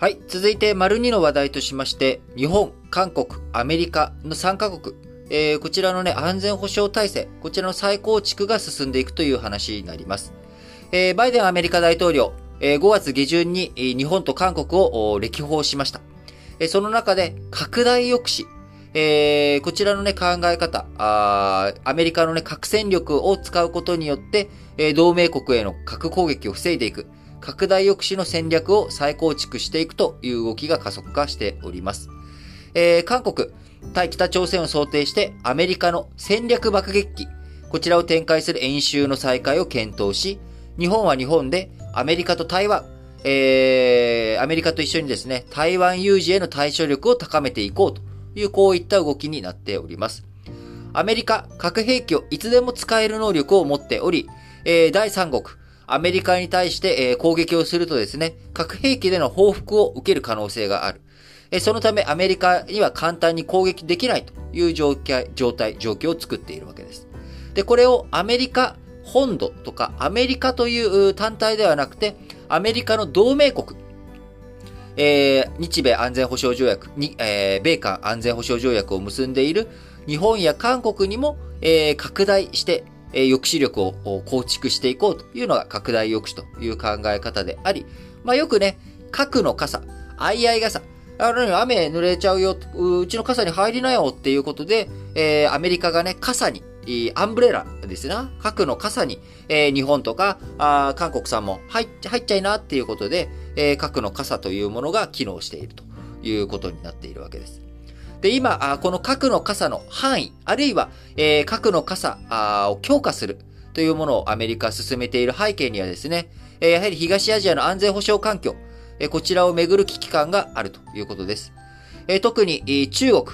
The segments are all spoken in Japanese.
はい。続いて、丸2の話題としまして、日本、韓国、アメリカの3カ国、えー、こちらのね、安全保障体制、こちらの再構築が進んでいくという話になります。えー、バイデンアメリカ大統領、えー、5月下旬に日本と韓国を歴訪しました。えー、その中で、拡大抑止、えー、こちらのね、考え方、あアメリカのね、核戦力を使うことによって、えー、同盟国への核攻撃を防いでいく。拡大抑止の戦略を再構築していくという動きが加速化しております。えー、韓国、対北朝鮮を想定してアメリカの戦略爆撃機、こちらを展開する演習の再開を検討し、日本は日本でアメリカと台湾、えー、アメリカと一緒にですね、台湾有事への対処力を高めていこうという、こういった動きになっております。アメリカ、核兵器をいつでも使える能力を持っており、えー、第三国、アメリカに対して、え、攻撃をするとですね、核兵器での報復を受ける可能性がある。えそのためアメリカには簡単に攻撃できないという状態、状況を作っているわけです。で、これをアメリカ本土とかアメリカという単体ではなくて、アメリカの同盟国、えー、日米安全保障条約に、えー、米韓安全保障条約を結んでいる日本や韓国にも、えー、拡大してえ抑止力を構築していこうというのが拡大抑止という考え方であり、まあよくね、核の傘、あいあい傘、あの、雨濡れちゃうよ、うちの傘に入りなよっていうことで、えー、アメリカがね、傘に、アンブレラですな。核の傘に、えー、日本とかあ韓国さんも入入っちゃいなっていうことで、えー、核の傘というものが機能しているということになっているわけです。で、今、この核の傘の範囲、あるいは、えー、核の傘を強化するというものをアメリカ進めている背景にはですね、やはり東アジアの安全保障環境、こちらをめぐる危機感があるということです。特に、中国、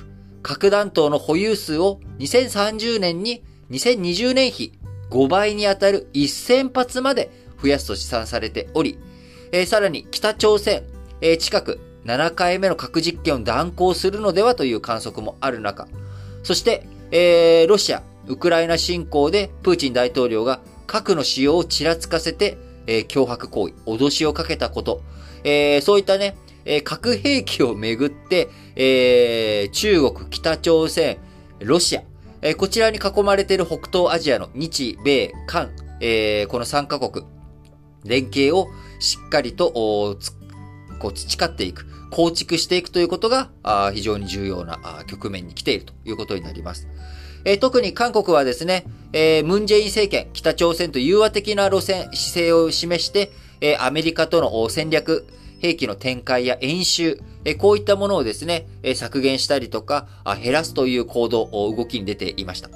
核弾頭の保有数を2030年に2020年比5倍にあたる1000発まで増やすと試算されており、さらに北朝鮮、近く7回目の核実験を断行するのではという観測もある中、そして、えー、ロシア、ウクライナ侵攻でプーチン大統領が核の使用をちらつかせて、えー、脅迫行為、脅しをかけたこと、えー、そういったね、えー、核兵器をめぐって、えー、中国、北朝鮮、ロシア、えー、こちらに囲まれている北東アジアの日、米、韓、えー、この3カ国、連携をしっかりと、こう培っていく。構築していくということが非常に重要な局面に来ているということになります。え特に韓国はですね、えムンジェイン政権、北朝鮮と融和的な路線、姿勢を示して、えアメリカとの戦略、兵器の展開や演習、えこういったものをですね、え削減したりとか、減らすという行動、動きに出ていました。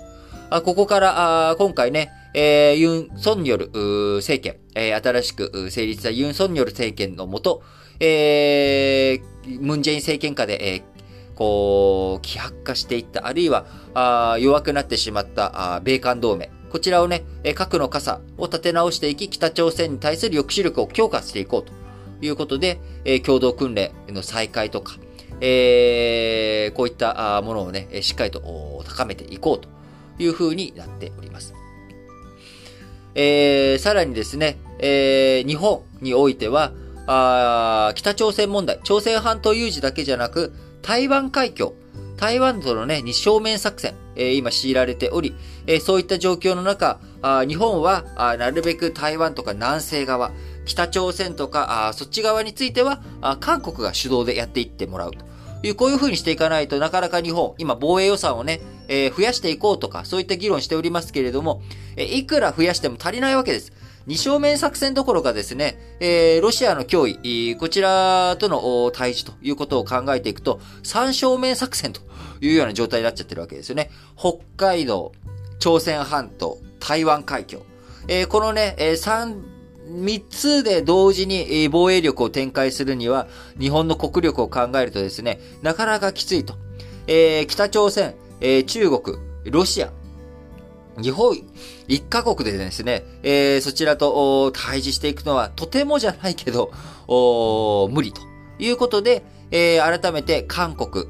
あここから、あ今回ね、えー、ユン・ソンニョル政権、えー、新しく成立したユン・ソンニョル政権のもと、えー、ムンジェイン政権下で、えー、こう、希薄化していった、あるいは、あ弱くなってしまったあ米韓同盟。こちらをね、核の傘を立て直していき、北朝鮮に対する抑止力を強化していこうということで、えー、共同訓練の再開とか、えー、こういったものをね、しっかりと高めていこうというふうになっております。えー、さらにですね、えー、日本においては、あ北朝鮮問題、朝鮮半島有事だけじゃなく、台湾海峡、台湾とのね、二正面作戦、えー、今強いられており、えー、そういった状況の中、あ日本はあなるべく台湾とか南西側、北朝鮮とかあそっち側についてはあ韓国が主導でやっていってもらうと。いう、こういう風にしていかないとなかなか日本、今防衛予算をね、えー、増やしていこうとか、そういった議論しておりますけれども、えいくら増やしても足りないわけです。二正面作戦どころかですね、えー、ロシアの脅威、こちらとの対峙ということを考えていくと、三正面作戦というような状態になっちゃってるわけですよね。北海道、朝鮮半島、台湾海峡。えー、このね、えー、三、三つで同時に防衛力を展開するには、日本の国力を考えるとですね、なかなかきついと。えー、北朝鮮、えー、中国、ロシア、日本一カ国でですね、えー、そちらと対峙していくのはとてもじゃないけど、無理ということで、えー、改めて韓国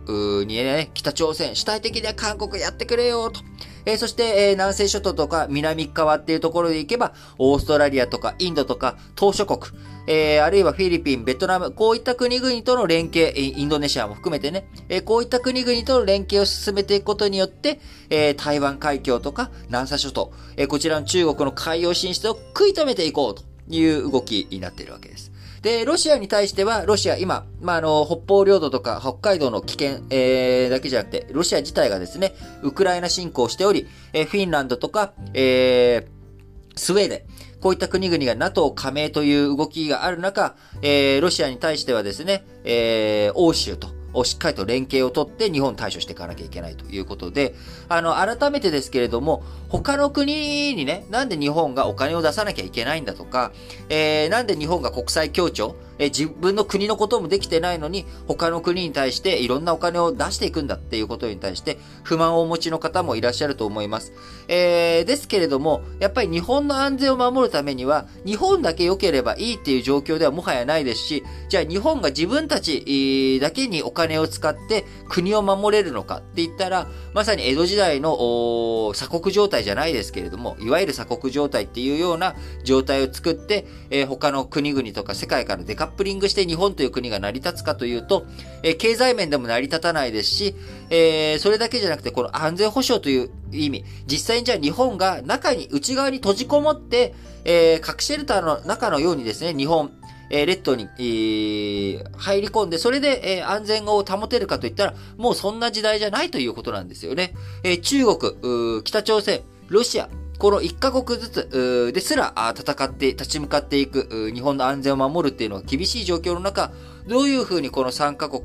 にね、北朝鮮、主体的で韓国やってくれよと、えー、そして、えー、南西諸島とか南側っていうところで行けば、オーストラリアとかインドとか東諸国、えー、あるいはフィリピン、ベトナム、こういった国々との連携、インドネシアも含めてね、え、こういった国々との連携を進めていくことによって、え、台湾海峡とか南沙諸島、え、こちらの中国の海洋進出を食い止めていこうという動きになっているわけです。で、ロシアに対しては、ロシア、今、まあ、あの、北方領土とか北海道の危険、えー、だけじゃなくて、ロシア自体がですね、ウクライナ侵攻しており、えー、フィンランドとか、えー、スウェーデン、こういった国々が NATO 加盟という動きがある中、えー、ロシアに対してはですね、えー、欧州と、をしっかりと連携をとって日本対処していかなきゃいけないということで、あの、改めてですけれども、他の国にね、なんで日本がお金を出さなきゃいけないんだとか、えー、なんで日本が国際協調、え自分の国のこともできてないのに、他の国に対していろんなお金を出していくんだっていうことに対して不満をお持ちの方もいらっしゃると思います。えー、ですけれども、やっぱり日本の安全を守るためには、日本だけ良ければいいっていう状況ではもはやないですし、じゃあ日本が自分たちだけにお金を使って国を守れるのかって言ったら、まさに江戸時代の鎖国状態じゃないですけれども、いわゆる鎖国状態っていうような状態を作って、えー、他の国々とか世界からデカップリングして日本という国が成り立つかというと、え、経済面でも成り立たないですし、えー、それだけじゃなくて、この安全保障という意味、実際にじゃあ日本が中に、内側に閉じこもって、えー、核シェルターの中のようにですね、日本、えー、列島に、えー、入り込んで、それで、えー、安全を保てるかといったら、もうそんな時代じゃないということなんですよね。えー、中国、北朝鮮、ロシア、この1カ国ずつですら戦って立ち向かっていく日本の安全を守るっていうのは厳しい状況の中、どういうふうにこの3カ国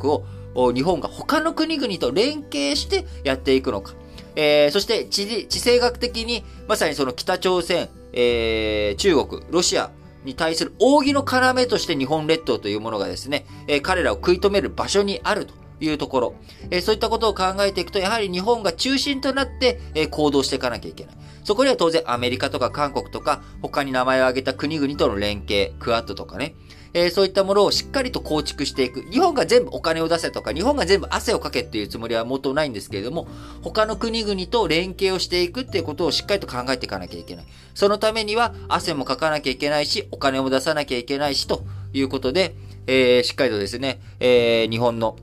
を日本が他の国々と連携してやっていくのか。えー、そして地地政学的にまさにその北朝鮮、えー、中国、ロシアに対する扇の要として日本列島というものがですね、えー、彼らを食い止める場所にあると。いうところ、え、そういったことを考えていくと、やはり日本が中心となって、え、行動していかなきゃいけない。そこには当然アメリカとか韓国とか、他に名前を挙げた国々との連携、クアッドとかね、え、そういったものをしっかりと構築していく。日本が全部お金を出せとか、日本が全部汗をかけっていうつもりはもとないんですけれども、他の国々と連携をしていくっていうことをしっかりと考えていかなきゃいけない。そのためには汗もかかなきゃいけないし、お金も出さなきゃいけないし、ということで、えー、しっかりとですね、えー、日本の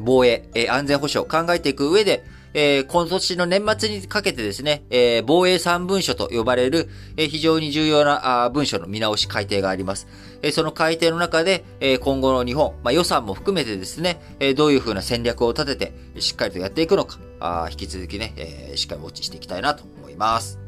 防衛、えー、安全保障を考えていく上で、えー、今年の年末にかけてですね、えー、防衛三文書と呼ばれる、えー、非常に重要なあ文書の見直し改定があります。えー、その改定の中で、えー、今後の日本、まあ、予算も含めてですね、えー、どういうふうな戦略を立てて、しっかりとやっていくのか、あ引き続きね、えー、しっかりウォッチしていきたいなと思います。